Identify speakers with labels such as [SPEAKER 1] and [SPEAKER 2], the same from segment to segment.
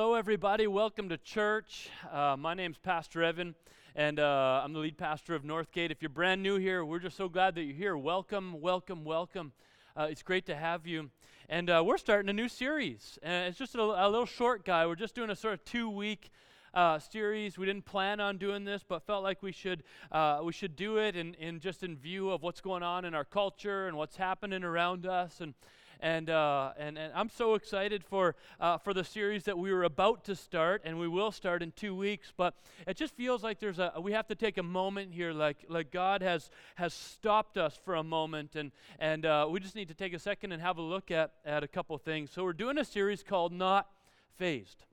[SPEAKER 1] hello, everybody. Welcome to church. Uh, my name's Pastor Evan, and uh, I'm the lead pastor of Northgate. If you're brand new here, we're just so glad that you're here. Welcome, welcome, welcome. Uh, it's great to have you. And uh, we're starting a new series. And it's just a, a, little short guy. We're just doing a sort of two week uh, series. We didn't plan on doing this, but felt like we should uh, we should do it in, in just in view of what's going on in our culture and what's happening around us. And and, uh, and, and I'm so excited for, uh, for the series that we were about to start, and we will start in two weeks. But it just feels like there's a, we have to take a moment here, like, like God has, has stopped us for a moment, and, and uh, we just need to take a second and have a look at, at a couple things. So we're doing a series called Not Phased.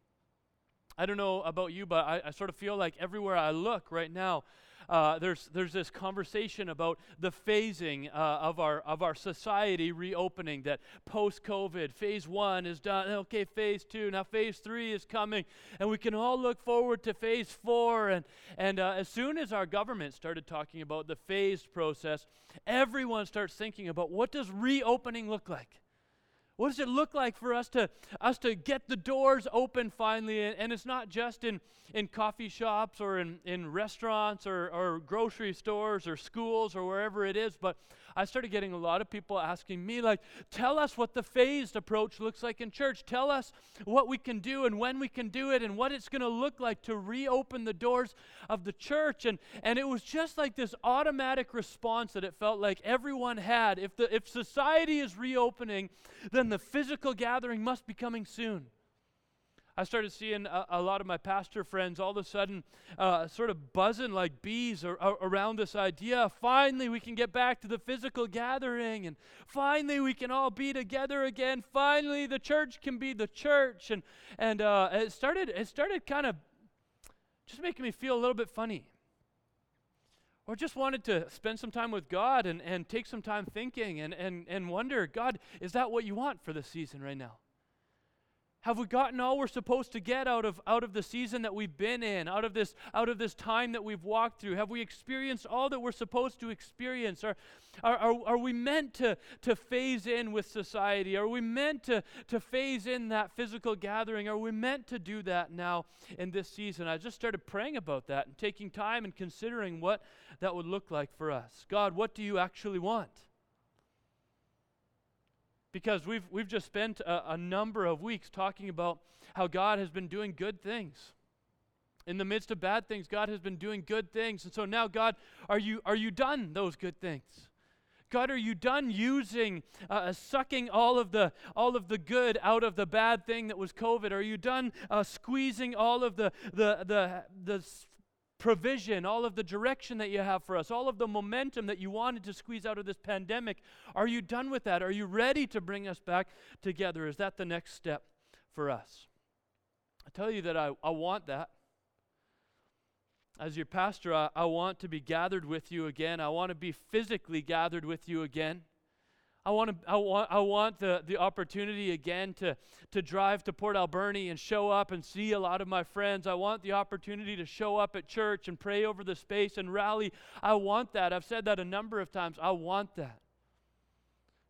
[SPEAKER 1] I don't know about you, but I, I sort of feel like everywhere I look right now, uh, there's, there's this conversation about the phasing uh, of, our, of our society reopening, that post COVID, phase one is done. Okay, phase two, now phase three is coming. And we can all look forward to phase four. And, and uh, as soon as our government started talking about the phased process, everyone starts thinking about what does reopening look like? What does it look like for us to us to get the doors open finally? And, it's not just in, in coffee shops or in, in restaurants or, or grocery stores or schools or wherever it is, but I started getting a lot of people asking me, like, tell us what the phased approach looks like in church. Tell us what we can do and when we can do it and what it's going to look like to reopen the doors of the church. And, and it was just like this automatic response that it felt like everyone had. If, the, if society is reopening, then the physical gathering must be coming soon. I started seeing a, a, lot of my pastor friends all of a sudden uh, sort of buzzing like bees or around this idea. Finally, we can get back to the physical gathering, and finally, we can all be together again. Finally, the church can be the church, and and uh, it started it started kind of just making me feel a little bit funny. Or just wanted to spend some time with God and, and take some time thinking and, and, and wonder, God, is that what you want for this season right now? Have we gotten all we're supposed to get out of, out of the season that we've been in, out of, this, out of this time that we've walked through? Have we experienced all that we're supposed to experience? Are, are, are, are we meant to, to phase in with society? Are we meant to, to phase in that physical gathering? Are we meant to do that now in this season? I just started praying about that and taking time and considering what that would look like for us. God, what do you actually want? Because we've, we've just spent a, a, number of weeks talking about how God has been doing good things. In the midst of bad things, God has been doing good things. And so now, God, are you, are you done those good things? God, are you done using, uh, uh sucking all of the all of the good out of the bad thing that was COVID? Are you done uh, squeezing all of the the the the provision, all of the direction that you have for us, all of the momentum that you wanted to squeeze out of this pandemic. Are you done with that? Are you ready to bring us back together? Is that the next step for us? I tell you that I, I want that. As your pastor, I, I want to be gathered with you again. I want to be physically gathered with you again. I want, to, I want, I want the, the opportunity again to, to drive to Port Alberni and show up and see a lot of my friends. I want the opportunity to show up at church and pray over the space and rally. I want that. I've said that a number of times. I want that.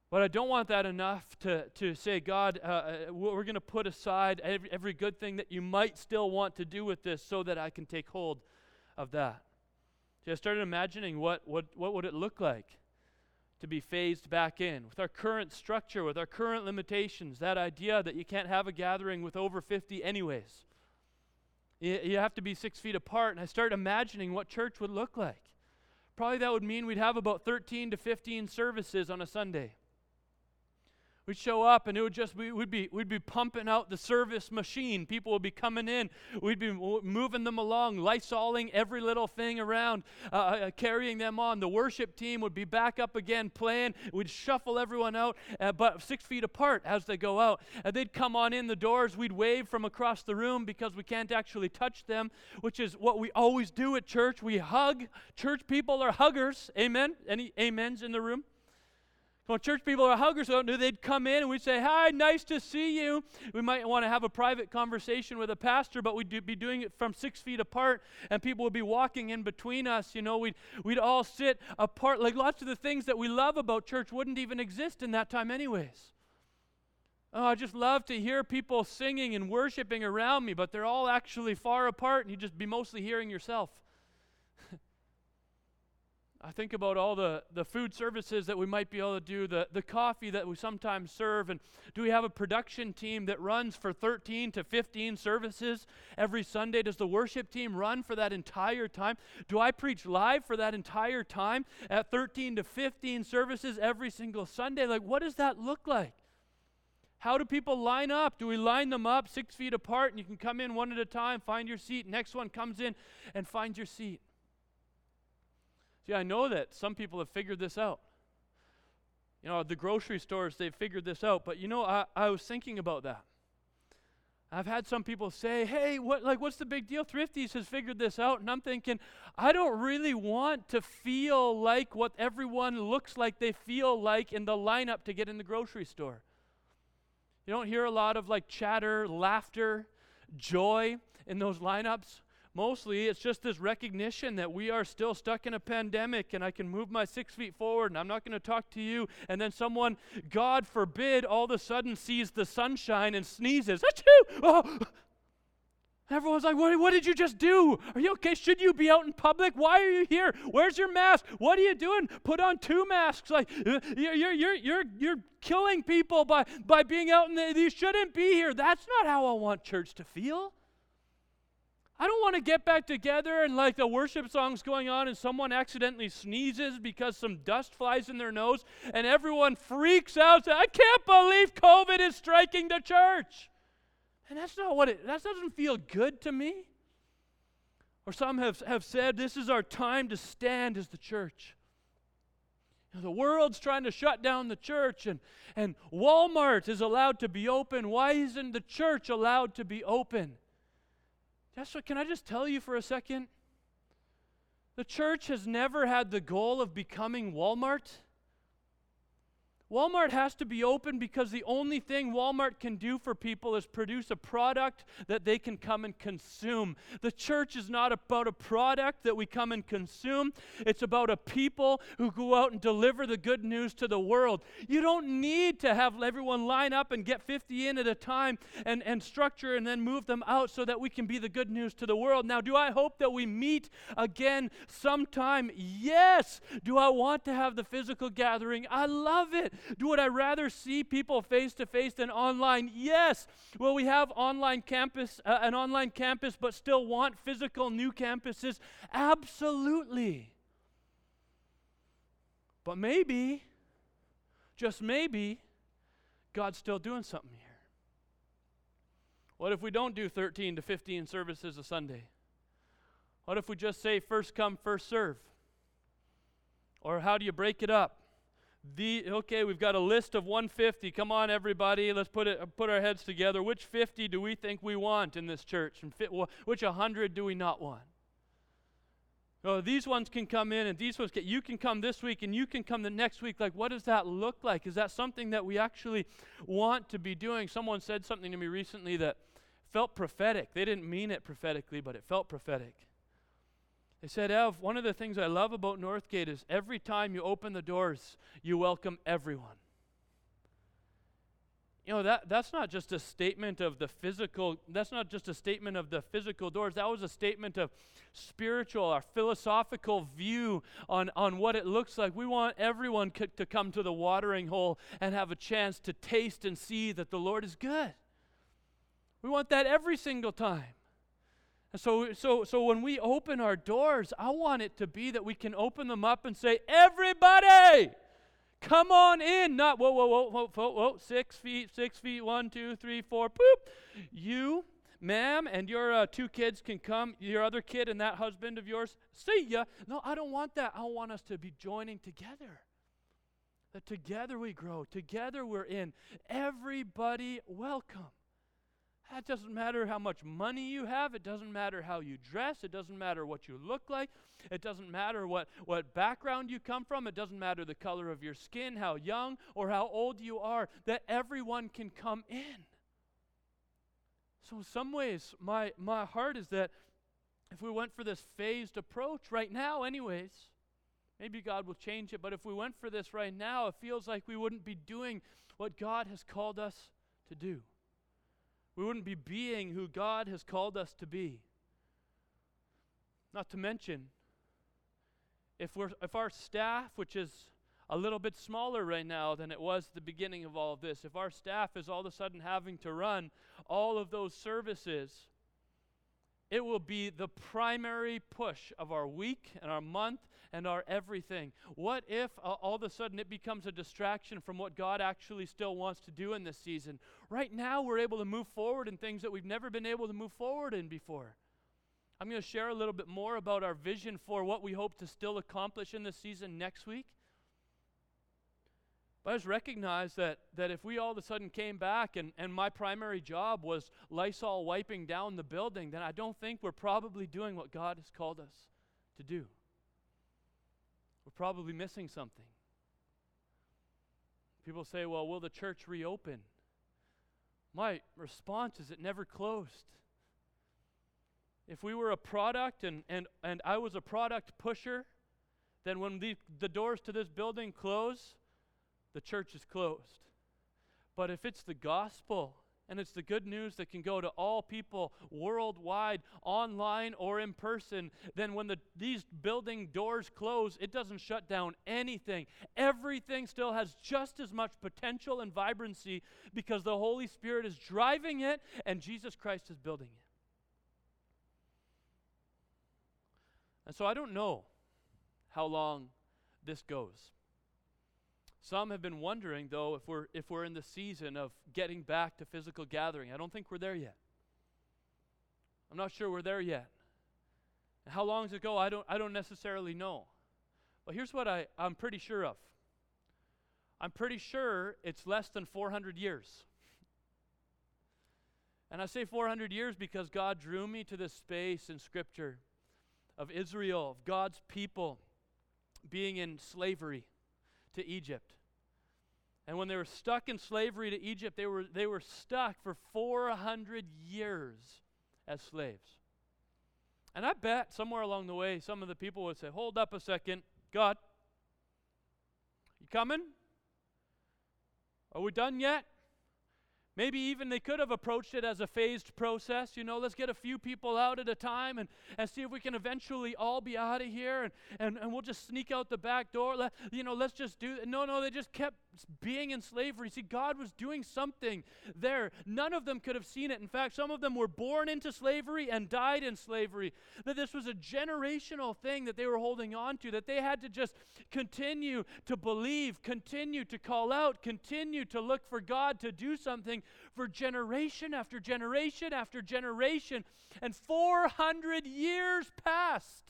[SPEAKER 1] But I don't want that enough to, to say, God, uh, uh we're going to put aside every, every good thing that you might still want to do with this so that I can take hold of that. See, I started imagining what, what, what would it look like to be phased back in. With our current structure, with our current limitations, that idea that you can't have a gathering with over 50 anyways. You, you have to be six feet apart. And I started imagining what church would look like. Probably that would mean we'd have about 13 to 15 services on a Sunday. We'd show up and it would just we would be we'd be pumping out the service machine. People would be coming in. We'd be moving them along, lysoling every little thing around, uh, uh, uh, carrying them on. The worship team would be back up again playing. We'd shuffle everyone out, uh, but six feet apart as they go out. And they'd come on in the doors. We'd wave from across the room because we can't actually touch them, which is what we always do at church. We hug. Church people are huggers. Amen. Any amens in the room? Well, church people are huggers, so they'd come in and we'd say, Hi, nice to see you. We might want to have a private conversation with a pastor, but we'd be doing it from six feet apart, and people would be walking in between us. You know, we'd, we'd all sit apart. Like lots of the things that we love about church wouldn't even exist in that time, anyways. Oh, I just love to hear people singing and worshiping around me, but they're all actually far apart and you'd just be mostly hearing yourself. I think about all the, the food services that we might be able to do, the, the coffee that we sometimes serve, and do we have a production team that runs for 13 to 15 services every Sunday? Does the worship team run for that entire time? Do I preach live for that entire time at 13 to 15 services every single Sunday? Like, what does that look like? How do people line up? Do we line them up six feet apart and you can come in one at a time, find your seat? Next one comes in and finds your seat. See, I know that some people have figured this out. You know, the grocery stores, they've figured this out. But you know, I, I was thinking about that. I've had some people say, "Hey, what like what's the big deal? Thrifties has figured this out." And I'm thinking, I don't really want to feel like what everyone looks like they feel like in the lineup to get in the grocery store. You don't hear a lot of like chatter, laughter, joy in those lineups. Mostly, it's just this recognition that we are still stuck in a pandemic and I can move my six feet forward and I'm not going to talk to you. And then someone, God forbid, all of a sudden sees the sunshine and sneezes. Achoo! Oh! Everyone's like, what, what did you just do? Are you okay? Should you be out in public? Why are you here? Where's your mask? What are you doing? Put on two masks. Like, uh, you're, you're, you're, you're killing people by, by being out in the, you shouldn't be here. That's not how I want church to feel. I don't want to get back together and like the worship song's going on and someone accidentally sneezes because some dust flies in their nose and everyone freaks out. I can't believe COVID is striking the church. And that's not what it, that doesn't feel good to me. Or some have, have said this is our time to stand as the church. You know, the world's trying to shut down the church and, and Walmart is allowed to be open. Why isn't the church allowed to be open? Joshua, can I just tell you for a second? The church has never had the goal of becoming Walmart. Walmart has to be open because the only thing Walmart can do for people is produce a product that they can come and consume. The church is not about a product that we come and consume, it's about a people who go out and deliver the good news to the world. You don't need to have everyone line up and get 50 in at a time and, and structure and then move them out so that we can be the good news to the world. Now, do I hope that we meet again sometime? Yes. Do I want to have the physical gathering? I love it. Do would I rather see people face to face than online? Yes. Will we have online campus, uh, an online campus, but still want physical new campuses? Absolutely. But maybe, just maybe, God's still doing something here. What if we don't do 13 to 15 services a Sunday? What if we just say first come, first serve? Or how do you break it up? The okay we've got a list of 150 come on everybody. Let's put it put our heads together. Which 50 do we think we want in this church? And fit, which 100 do we not want? Oh these ones can come in and these ones can you can come this week and you can come the next week. Like what does that look like? Is that something that we actually want to be doing? Someone said something to me recently that felt prophetic. They didn't mean it prophetically but it felt prophetic they said, Ev, one of the things I love about Northgate is every time you open the doors, you welcome everyone. You know, that, that's not just a statement of the physical, that's not just a statement of the physical doors. That was a statement of spiritual or philosophical view on, on what it looks like. We want everyone c- to come to the watering hole and have a chance to taste and see that the Lord is good. We want that every single time. So, so, so when we open our doors, I want it to be that we can open them up and say, Everybody, come on in. Not, whoa, whoa, whoa, whoa, whoa, whoa, six feet, six feet, one, two, three, four, poop. You, ma'am, and your uh, two kids can come. Your other kid and that husband of yours, see ya. No, I don't want that. I want us to be joining together. That together we grow, together we're in. Everybody welcome. It doesn't matter how much money you have. It doesn't matter how you dress. It doesn't matter what you look like. It doesn't matter what, what background you come from. It doesn't matter the color of your skin, how young or how old you are, that everyone can come in. So, in some ways, my, my heart is that if we went for this phased approach right now, anyways, maybe God will change it, but if we went for this right now, it feels like we wouldn't be doing what God has called us to do. We wouldn't be being who God has called us to be. Not to mention, if, we're, if our staff, which is a little bit smaller right now than it was at the beginning of all of this, if our staff is all of a sudden having to run all of those services, it will be the primary push of our week and our month and our everything. What if uh, all of a sudden it becomes a distraction from what God actually still wants to do in this season? Right now, we're able to move forward in things that we've never been able to move forward in before. I'm going to share a little bit more about our vision for what we hope to still accomplish in this season next week. But I just recognize that, that if we all of a sudden came back and, and my primary job was Lysol wiping down the building, then I don't think we're probably doing what God has called us to do. We're probably missing something. People say, well, will the church reopen? My response is it never closed. If we were a product and, and, and I was a product pusher, then when the, the doors to this building close, the church is closed. But if it's the gospel and it's the good news that can go to all people worldwide, online or in person, then when the, these building doors close, it doesn't shut down anything. Everything still has just as much potential and vibrancy because the Holy Spirit is driving it and Jesus Christ is building it. And so I don't know how long this goes. Some have been wondering, though, if we're, if we're in the season of getting back to physical gathering. I don't think we're there yet. I'm not sure we're there yet. How long does it go? I don't, I don't necessarily know. But here's what I, I'm pretty sure of I'm pretty sure it's less than 400 years. And I say 400 years because God drew me to this space in Scripture of Israel, of God's people being in slavery to Egypt. And when they were stuck in slavery to Egypt, they were, they were stuck for 400 years as slaves. And I bet somewhere along the way, some of the people would say, Hold up a second. God, you coming? Are we done yet? Maybe even they could have approached it as a phased process. You know, let's get a few people out at a time and, and see if we can eventually all be out of here and, and, and we'll just sneak out the back door. Let, you know, let's just do No, no, they just kept being in slavery. See, God was doing something there. None of them could have seen it. In fact, some of them were born into slavery and died in slavery. That this was a generational thing that they were holding on to, that they had to just continue to believe, continue to call out, continue to look for God to do something for generation after generation after generation. And 400 years passed.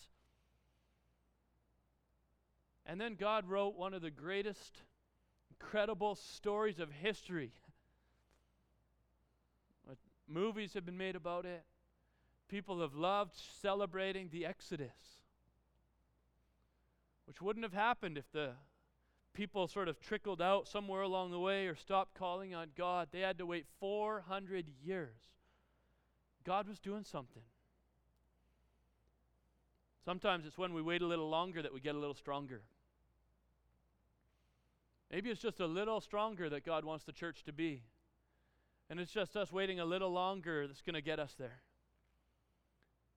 [SPEAKER 1] And then God wrote one of the greatest, incredible stories of history. Movies have been made about it. People have loved celebrating the Exodus, which wouldn't have happened if the people sort of trickled out somewhere along the way or stopped calling on God. They had to wait 400 years. God was doing something. Sometimes it's when we wait a little longer that we get a little stronger. Maybe it's just a little stronger that God wants the church to be. And it's just us waiting a little longer that's going to get us there.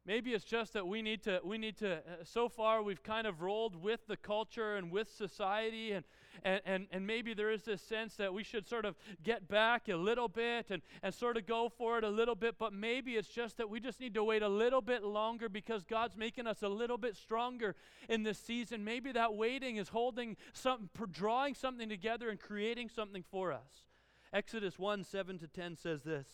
[SPEAKER 1] Maybe it's just that we need to, we need to, uh, so far we've kind of rolled with the culture and with society, and, and, and, and maybe there is this sense that we should sort of get back a little bit and, and sort of go for it a little bit, but maybe it's just that we just need to wait a little bit longer because God's making us a little bit stronger in this season. Maybe that waiting is holding something, drawing something together and creating something for us. Exodus 1 7 to 10 says this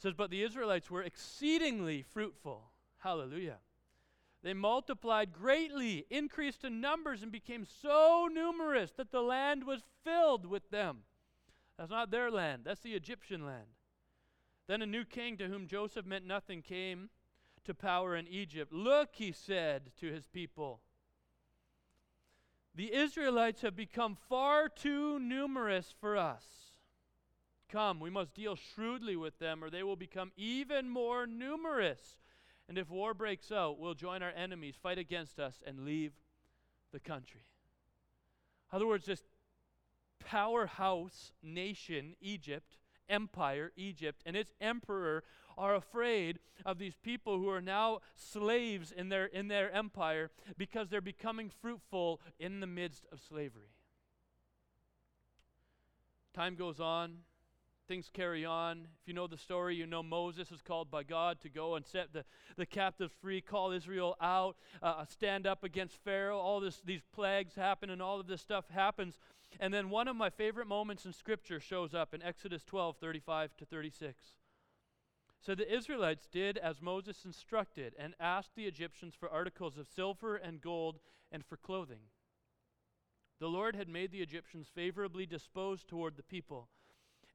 [SPEAKER 1] says, But the Israelites were exceedingly fruitful. Hallelujah. They multiplied greatly, increased in numbers, and became so numerous that the land was filled with them. That's not their land, that's the Egyptian land. Then a new king to whom Joseph meant nothing came to power in Egypt. Look, he said to his people, the Israelites have become far too numerous for us. Come, we must deal shrewdly with them, or they will become even more numerous. And if war breaks out, we'll join our enemies, fight against us, and leave the country. In other words, just powerhouse nation, Egypt, empire, Egypt, and its emperor are afraid of these people who are now slaves in their, in their empire because they're becoming fruitful in the midst of slavery. Time goes on, things carry on. If you know the story, you know Moses is called by God to go and set the, the captives free, call Israel out, uh, stand up against Pharaoh. All this, these plagues happen, and all of this stuff happens. And then one of my favorite moments in Scripture shows up in Exodus 12 35 to 36. So the Israelites did as Moses instructed and asked the Egyptians for articles of silver and gold and for clothing. The Lord had made the Egyptians favorably disposed toward the people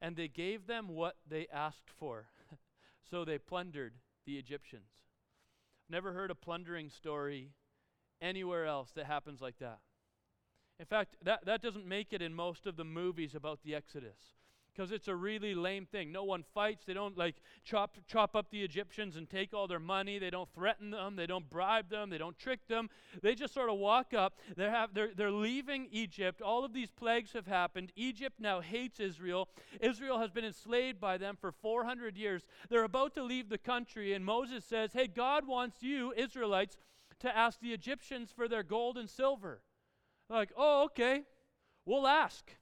[SPEAKER 1] and they gave them what they asked for. so they plundered the Egyptians. Never heard a plundering story anywhere else that happens like that. In fact, that, that doesn't make it in most of the movies about the Exodus because it's a really lame thing. No one fights. They don't like chop chop up the Egyptians and take all their money. They don't threaten them. They don't bribe them. They don't trick them. They just sort of walk up. They have they're they're leaving Egypt. All of these plagues have happened. Egypt now hates Israel. Israel has been enslaved by them for 400 years. They're about to leave the country and Moses says, "Hey, God wants you Israelites to ask the Egyptians for their gold and silver." Like, "Oh, okay. We'll ask."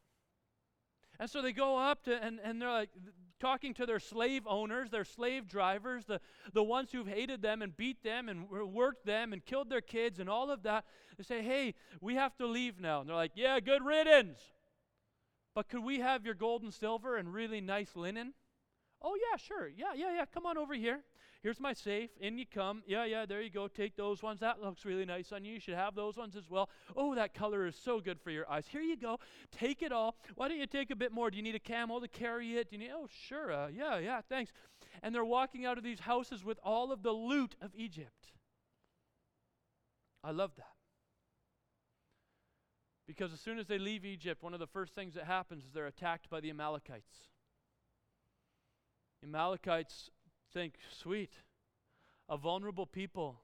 [SPEAKER 1] And so they go up to, and, and they're like talking to their slave owners, their slave drivers, the, the ones who've hated them and beat them and worked them and killed their kids and all of that. They say, hey, we have to leave now. And they're like, yeah, good riddance. But could we have your gold and silver and really nice linen? Oh, yeah, sure. Yeah, yeah, yeah. Come on over here. Here's my safe. In you come. Yeah, yeah, there you go. Take those ones. That looks really nice on you. You should have those ones as well. Oh, that color is so good for your eyes. Here you go. Take it all. Why don't you take a bit more? Do you need a camel to carry it? Do you need, oh, sure. Uh, yeah, yeah, thanks. And they're walking out of these houses with all of the loot of Egypt. I love that. Because as soon as they leave Egypt, one of the first things that happens is they're attacked by the Amalekites. Amalekites think, sweet, a vulnerable people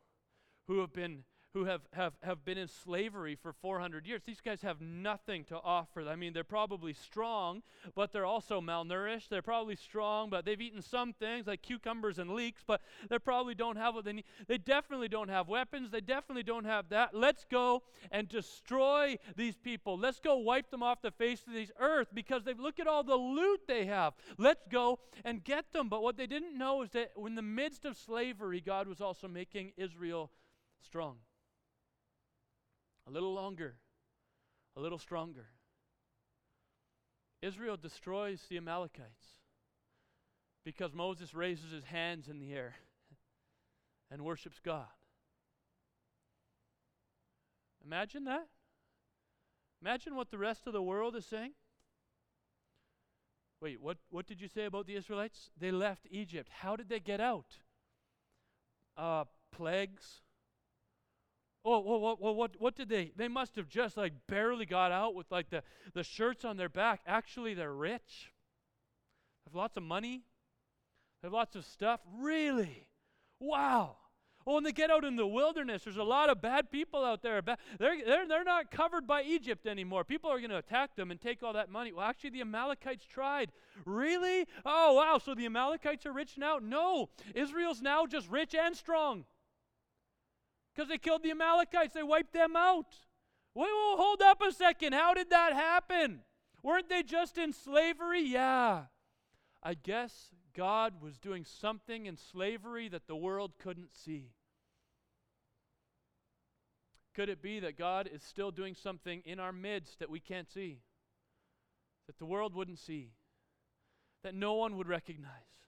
[SPEAKER 1] who have been who have, have, have been in slavery for 400 years. These guys have nothing to offer. I mean, they're probably strong, but they're also malnourished. They're probably strong, but they've eaten some things like cucumbers and leeks, but they probably don't have what they need. They definitely don't have weapons. They definitely don't have that. Let's go and destroy these people. Let's go wipe them off the face of this earth because they look at all the loot they have. Let's go and get them. But what they didn't know is that in the midst of slavery, God was also making Israel strong a little longer, a little stronger. Israel destroys the Amalekites because Moses raises his hands in the air and worships God. Imagine that. Imagine what the rest of the world is saying. Wait, what, what did you say about the Israelites? They left Egypt. How did they get out? Uh, plagues, Oh, well, what, what, what, did they? They must have just like barely got out with like the, the shirts on their back. Actually, they're rich, have lots of money, They have lots of stuff. Really? Wow. Oh, when they get out in the wilderness, there's a lot of bad people out there. They're, they're, they're not covered by Egypt anymore. People are going to attack them and take all that money. Well, actually, the Amalekites tried. Really? Oh, wow. So the Amalekites are rich now? No. Israel's now just rich and strong because they killed the Amalekites. They wiped them out. Wait, hold up a second. How did that happen? Weren't they just in slavery? Yeah. I guess God was doing something in slavery that the world couldn't see. Could it be that God is still doing something in our midst that we can't see? That the world wouldn't see? That no one would recognize?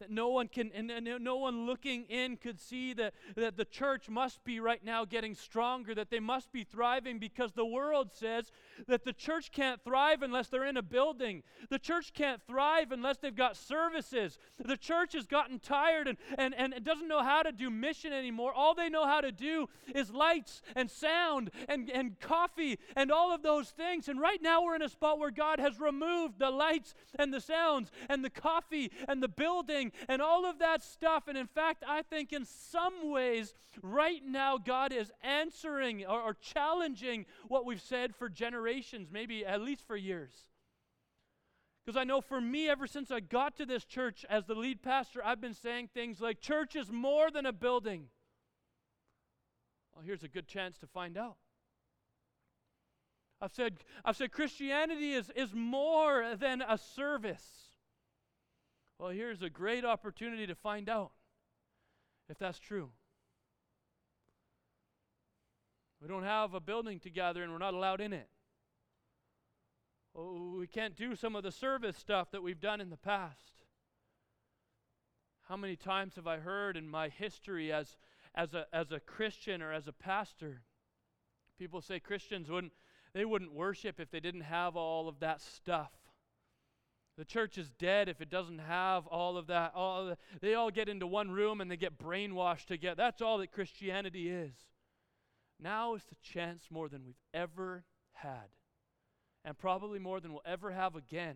[SPEAKER 1] That no one can and, and, no one looking in could see that, that the church must be right now getting stronger that they must be thriving because the world says that the church can't thrive unless they're in a building. The church can't thrive unless they've got services. The church has gotten tired and, and, and doesn't know how to do mission anymore. All they know how to do is lights and sound and, and coffee and all of those things. And right now we're in a spot where god has removed the lights and the sounds and the coffee and the building and all of that stuff. And in fact, I think in some ways, right now, God is answering or, or challenging what we've said for generations, maybe at least for years. Because I know for me, ever since I got to this church as the lead pastor, I've been saying things like, church is more than a building. Well, here's a good chance to find out. I've said, I've said Christianity is, is more than a service. Well, here's a great opportunity to find out if that's true. We don't have a building to gather and we're not allowed in it. Oh, we can't do some of the service stuff that we've done in the past. How many times have I heard in my history as, as, a, as a Christian or as a pastor, people say Christians wouldn't they wouldn't worship if they didn't have all of that stuff. The church is dead if it doesn't have all of that. All of the, they all get into one room and they get brainwashed together. That's all that Christianity is. Now is the chance more than we've ever had, and probably more than we'll ever have again,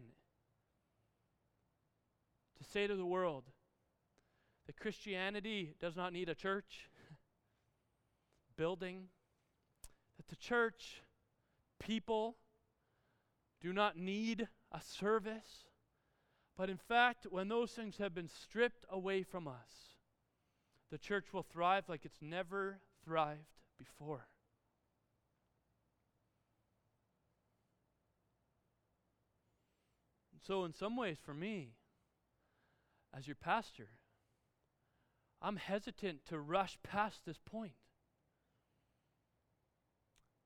[SPEAKER 1] to say to the world that Christianity does not need a church building, that the church people do not need a service. But in fact, when those things have been stripped away from us, the church will thrive like it's never thrived before. so, in some ways, for me, as your pastor, I'm hesitant to rush past this point.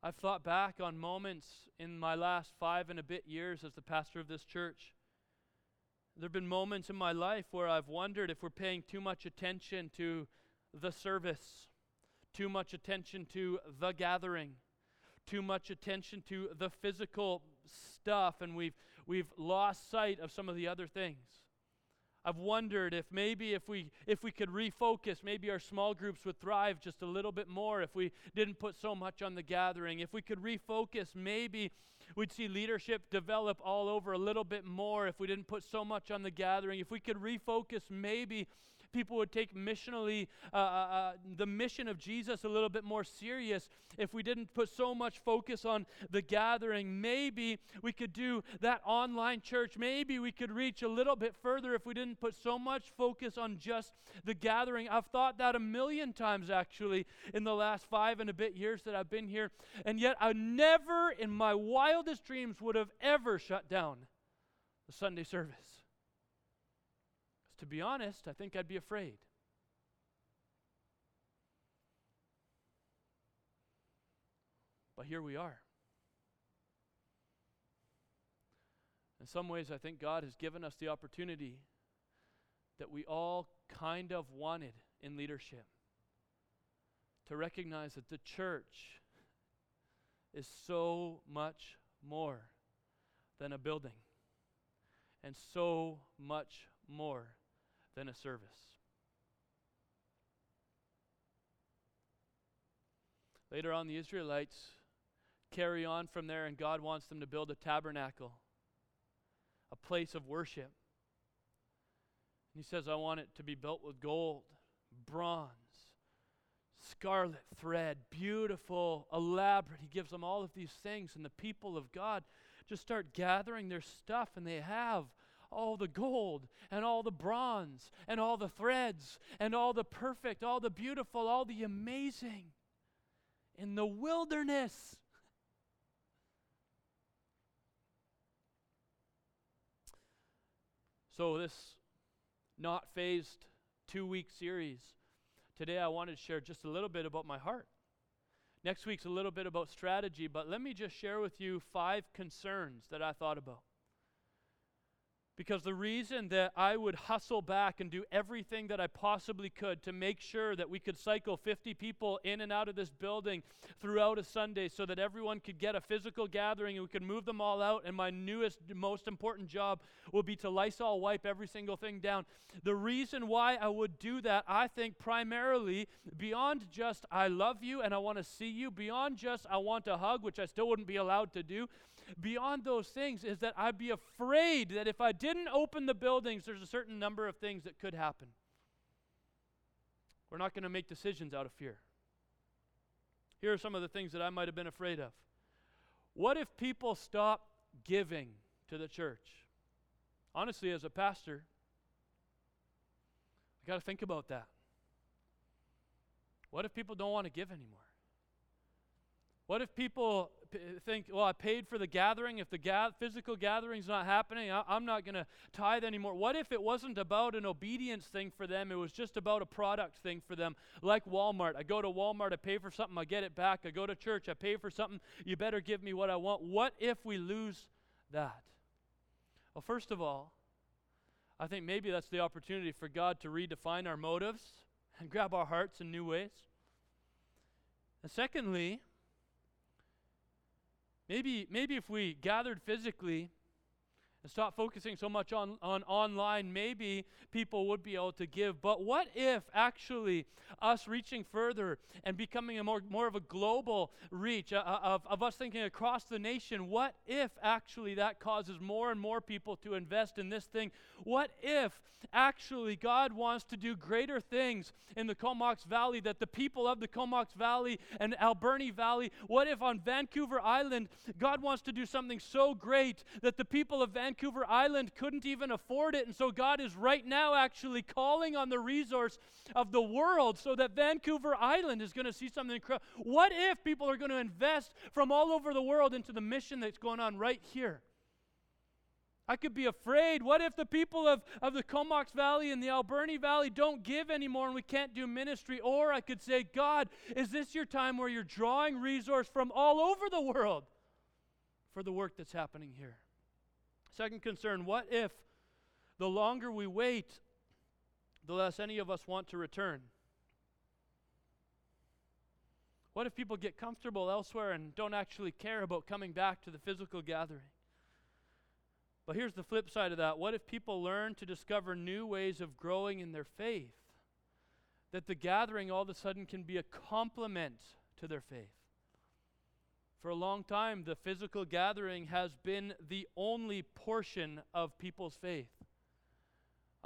[SPEAKER 1] I've thought back on moments in my last five and a bit years as the pastor of this church. There have been moments in my life where I've wondered if we're paying too much attention to the service, too much attention to the gathering, too much attention to the physical stuff, and we've, we've lost sight of some of the other things. I've wondered if maybe if we if we could refocus, maybe our small groups would thrive just a little bit more if we didn't put so much on the gathering. If we could refocus, maybe we'd see leadership develop all over a little bit more if we didn't put so much on the gathering. If we could refocus, maybe people would take missionally uh, uh, uh, the mission of Jesus a little bit more serious if we didn't put so much focus on the gathering. Maybe we could do that online church. Maybe we could reach a little bit further if we didn't put so much focus on just the gathering. I've thought that a million times actually in the last five and a bit years that I've been here, and yet I never in my wildest dreams would have ever shut down the Sunday service to be honest, I think I'd be afraid. But here we are. In some ways, I think God has given us the opportunity that we all kind of wanted in leadership to recognize that the church is so much more than a building and so much more than a service. Later on, the Israelites carry on from there, and God wants them to build a tabernacle, a place of worship. And He says, I want it to be built with gold, bronze, scarlet thread, beautiful, elaborate. He gives them all of these things, and the people of God just start gathering their stuff, and they have all the gold and all the bronze and all the threads and all the perfect, all the beautiful, all the amazing in the wilderness. So, this not phased two week series, today I wanted to share just a little bit about my heart. Next week's a little bit about strategy, but let me just share with you five concerns that I thought about. Because the reason that I would hustle back and do everything that I possibly could to make sure that we could cycle 50 people in and out of this building throughout a Sunday so that everyone could get a physical gathering and we could move them all out, and my newest, most important job will be to Lysol wipe every single thing down. The reason why I would do that, I think, primarily beyond just I love you and I want to see you, beyond just I want a hug, which I still wouldn't be allowed to do beyond those things is that I'd be afraid that if I didn't open the buildings, there's a certain number of things that could happen. We're not going to make decisions out of fear. Here are some of the things that I might have been afraid of. What if people stop giving to the church? Honestly, as a pastor, I got to think about that. What if people don't want to give anymore? What if people think, well, I paid for the gathering. If the ga- physical gathering's not happening, I- I'm not going to tithe anymore. What if it wasn't about an obedience thing for them? It was just about a product thing for them, like Walmart. I go to Walmart, I pay for something, I get it back. I go to church, I pay for something, you better give me what I want. What if we lose that? Well, first of all, I think maybe that's the opportunity for God to redefine our motives and grab our hearts in new ways. And secondly, maybe, maybe if we gathered physically and stopped focusing so much on, on online, maybe people would be able to give. But what if actually us reaching further and becoming a more, more of a global reach uh, uh, of, of us thinking across the nation, what if actually that causes more and more people to invest in this thing? What if actually God wants to do greater things in the Comox Valley that the people of the Comox Valley and Alberni Valley, what if on Vancouver Island, God wants to do something so great that the people of Vancouver Island couldn't even afford it? And so God is right now actually calling on the resource of the world so that Vancouver Island is going to see something incredible. What if people are going to invest from all over the world into the mission that's going on right here? I could be afraid. What if the people of, of the Comox Valley and the Alberni Valley don't give anymore and we can't do ministry? Or I could say, God, is this your time where you're drawing resource from all over the world for the work that's happening here? Second concern what if the longer we wait, the less any of us want to return? What if people get comfortable elsewhere and don't actually care about coming back to the physical gathering? But here's the flip side of that. What if people learn to discover new ways of growing in their faith? That the gathering all of a sudden can be a complement to their faith. For a long time, the physical gathering has been the only portion of people's faith.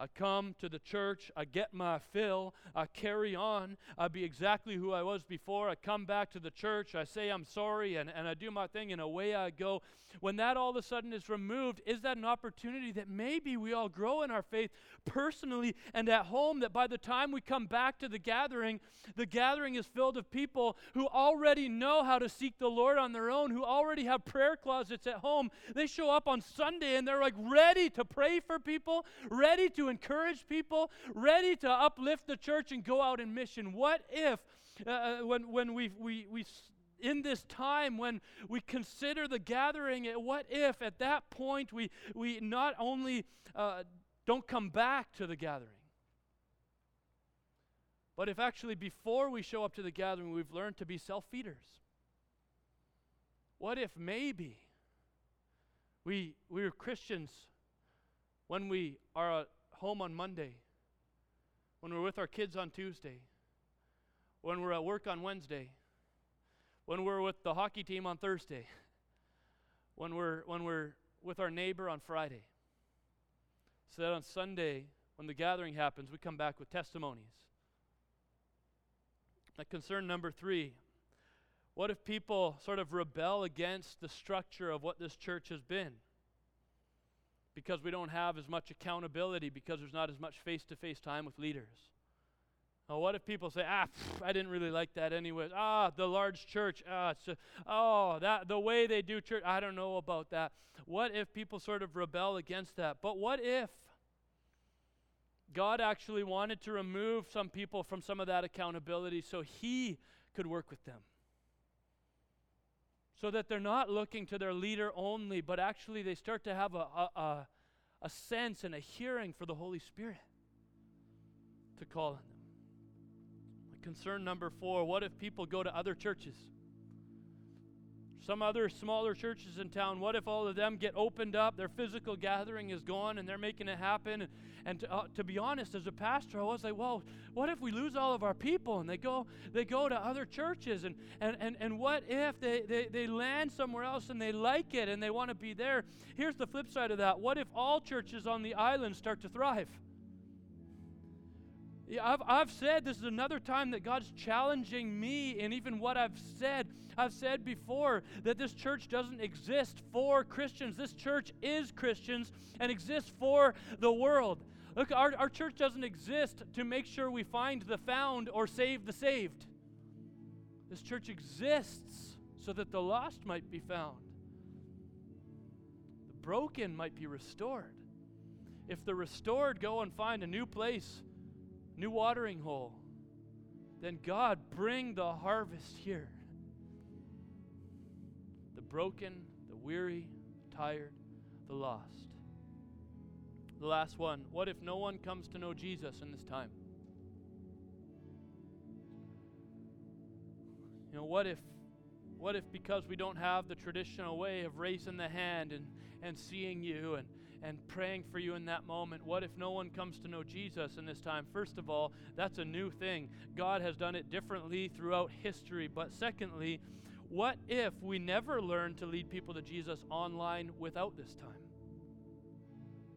[SPEAKER 1] I come to the church, I get my fill, I carry on, I be exactly who I was before. I come back to the church, I say I'm sorry, and, and I do my thing, and away I go. When that all of a sudden is removed, is that an opportunity that maybe we all grow in our faith personally and at home? That by the time we come back to the gathering, the gathering is filled of people who already know how to seek the Lord on their own, who already have prayer closets at home. They show up on Sunday and they're like ready to pray for people, ready to encourage people, ready to uplift the church and go out in mission. What if, uh, uh when, when we, we, we, in this time when we consider the gathering, what if at that point we, we not only uh, don't come back to the gathering, but if actually before we show up to the gathering, we've learned to be self feeders? What if maybe we, we're Christians when we are home on Monday, when we're with our kids on Tuesday, when we're at work on Wednesday, when we're with the hockey team on Thursday, when we're, when we're with our neighbor on Friday. So that on Sunday, when the gathering happens, we come back with testimonies. That concern number three what if people sort of rebel against the structure of what this church has been? Because we don't have as much accountability, because there's not as much face to face time with leaders. Now, what if people say, ah, pff, I didn't really like that anyway. Ah, the large church. Ah, it's oh, that the way they do church. I don't know about that. What if people sort of rebel against that? But what if God actually wanted to remove some people from some of that accountability so He could work with them? So that they're not looking to their leader only, but actually they start to have a, a, a, a sense and a hearing for the Holy Spirit to call on them. Concern number four what if people go to other churches? Some other smaller churches in town, what if all of them get opened up? Their physical gathering is gone and they're making it happen. and to, uh, to be honest, as a pastor, I was like, well, what if we lose all of our people and they go they go to other churches and and, and, and what if they, they, they land somewhere else and they like it and they want to be there? Here's the flip side of that. What if all churches on the island start to thrive? I've, I've said this is another time that God's challenging me and even what I've said. I've said before that this church doesn't exist for Christians. This church is Christians and exists for the world. Look, our, our church doesn't exist to make sure we find the found or save the saved. This church exists so that the lost might be found, the broken might be restored. If the restored go and find a new place, new watering hole, then God, bring the harvest here. The broken, the weary, the tired, the lost. The last one what if no one comes to know Jesus in this time? You know, what if what if because we don't have the traditional way of raising the hand and, and seeing you and and praying for you in that moment. What if no one comes to know Jesus in this time? First of all, that's a new thing. God has done it differently throughout history. But secondly, what if we never learn to lead people to Jesus online without this time?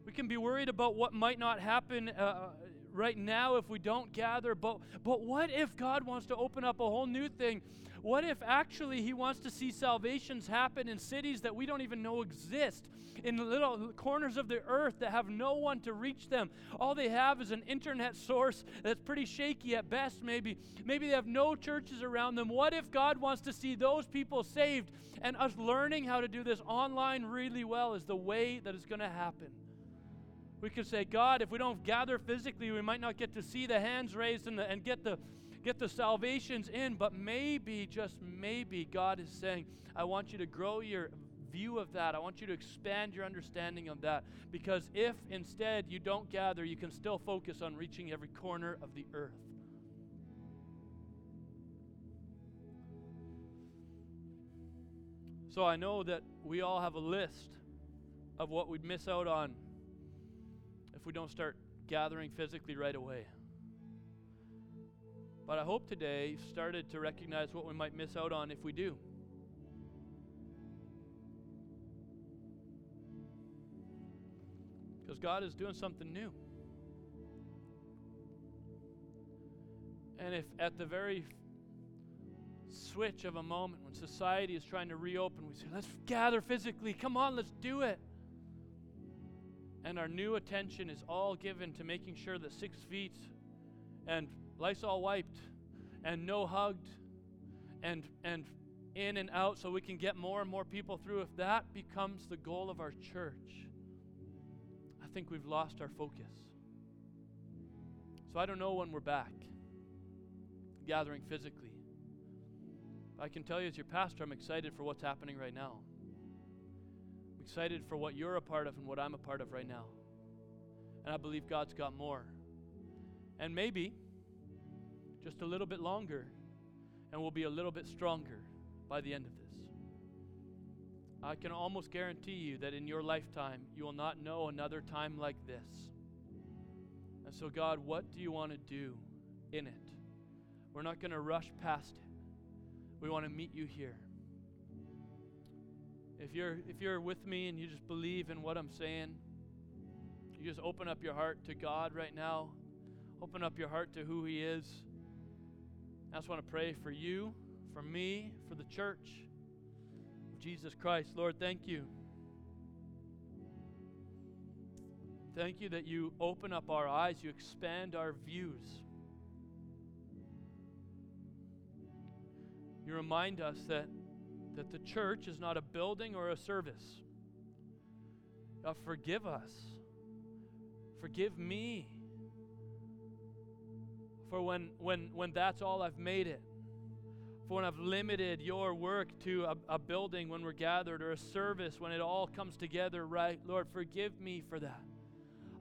[SPEAKER 1] We can be worried about what might not happen uh, right now if we don't gather, but, but what if God wants to open up a whole new thing? What if actually He wants to see salvations happen in cities that we don't even know exist, in little corners of the earth that have no one to reach them? All they have is an internet source that's pretty shaky at best, maybe. Maybe they have no churches around them. What if God wants to see those people saved and us learning how to do this online really well is the way that it's going to happen? We could say, God, if we don't gather physically, we might not get to see the hands raised and, the, and get the get the salvations in, but maybe, just maybe, God is saying, I want you to grow your view of that. I want you to expand your understanding of that. Because if instead you don't gather, you can still focus on reaching every corner of the earth. So I know that we all have a list of what we'd miss out on if we don't start gathering physically right away. But I hope today you've started to recognize what we might miss out on if we do. Because God is doing something new. And if at the very switch of a moment when society is trying to reopen, we say, let's gather physically, come on, let's do it. And our new attention is all given to making sure that six feet and Lysol wiped and no hugged and and in and out so we can get more and more people through. If that becomes the goal of our church I think we've lost our focus. So I don't know when we're back gathering physically. I can tell you as your pastor I'm excited for what's happening right now excited for what you're a part of and what I'm a part of right now and I believe God's got more and maybe just a little bit longer, and we'll be a little bit stronger by the end of this. I can almost guarantee you that in your lifetime, you will not know another time like this. And so, God, what do you want to do in it? We're not going to rush past it. We want to meet you here. If you're if you're with me and you just believe in what I'm saying, you just open up your heart to God right now. Open up your heart to who he is. I just want to pray for you, for me, for the church Jesus Christ. Lord, thank you. Thank you that you open up our eyes, you expand our views. You remind us that, that the church is not a building or a service. God, forgive us. Forgive me for when, when, when that's all I've made it. For when I've limited your work to a, a building when we're gathered or a service when it all comes together right. Lord, forgive me for that.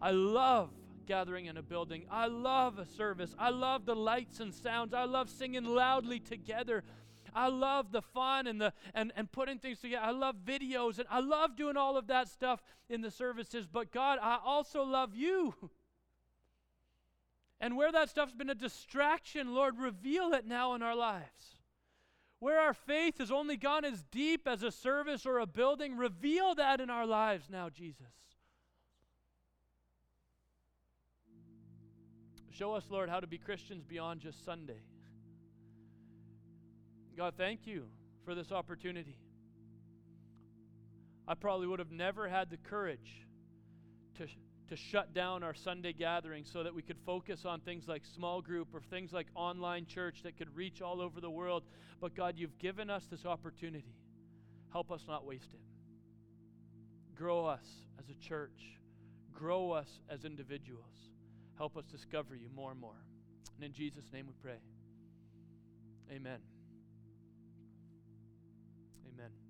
[SPEAKER 1] I love gathering in a building. I love a service. I love the lights and sounds. I love singing loudly together. I love the fun and the and, and putting things together. I love videos and I love doing all of that stuff in the services. But God, I also love you. And where that stuff's been a distraction, Lord, reveal it now in our lives. Where our faith has only gone as deep as a service or a building, reveal that in our lives now, Jesus. Show us, Lord, how to be Christians beyond just Sunday. God, thank you for this opportunity. I probably would have never had the courage to, to shut down our Sunday gathering so that we could focus on things like small group or things like online church that could reach all over the world. But God, you've given us this opportunity. Help us not waste it. Grow us as a church, grow us as individuals. Help us discover you more and more. And in Jesus' name we pray. Amen. Amen.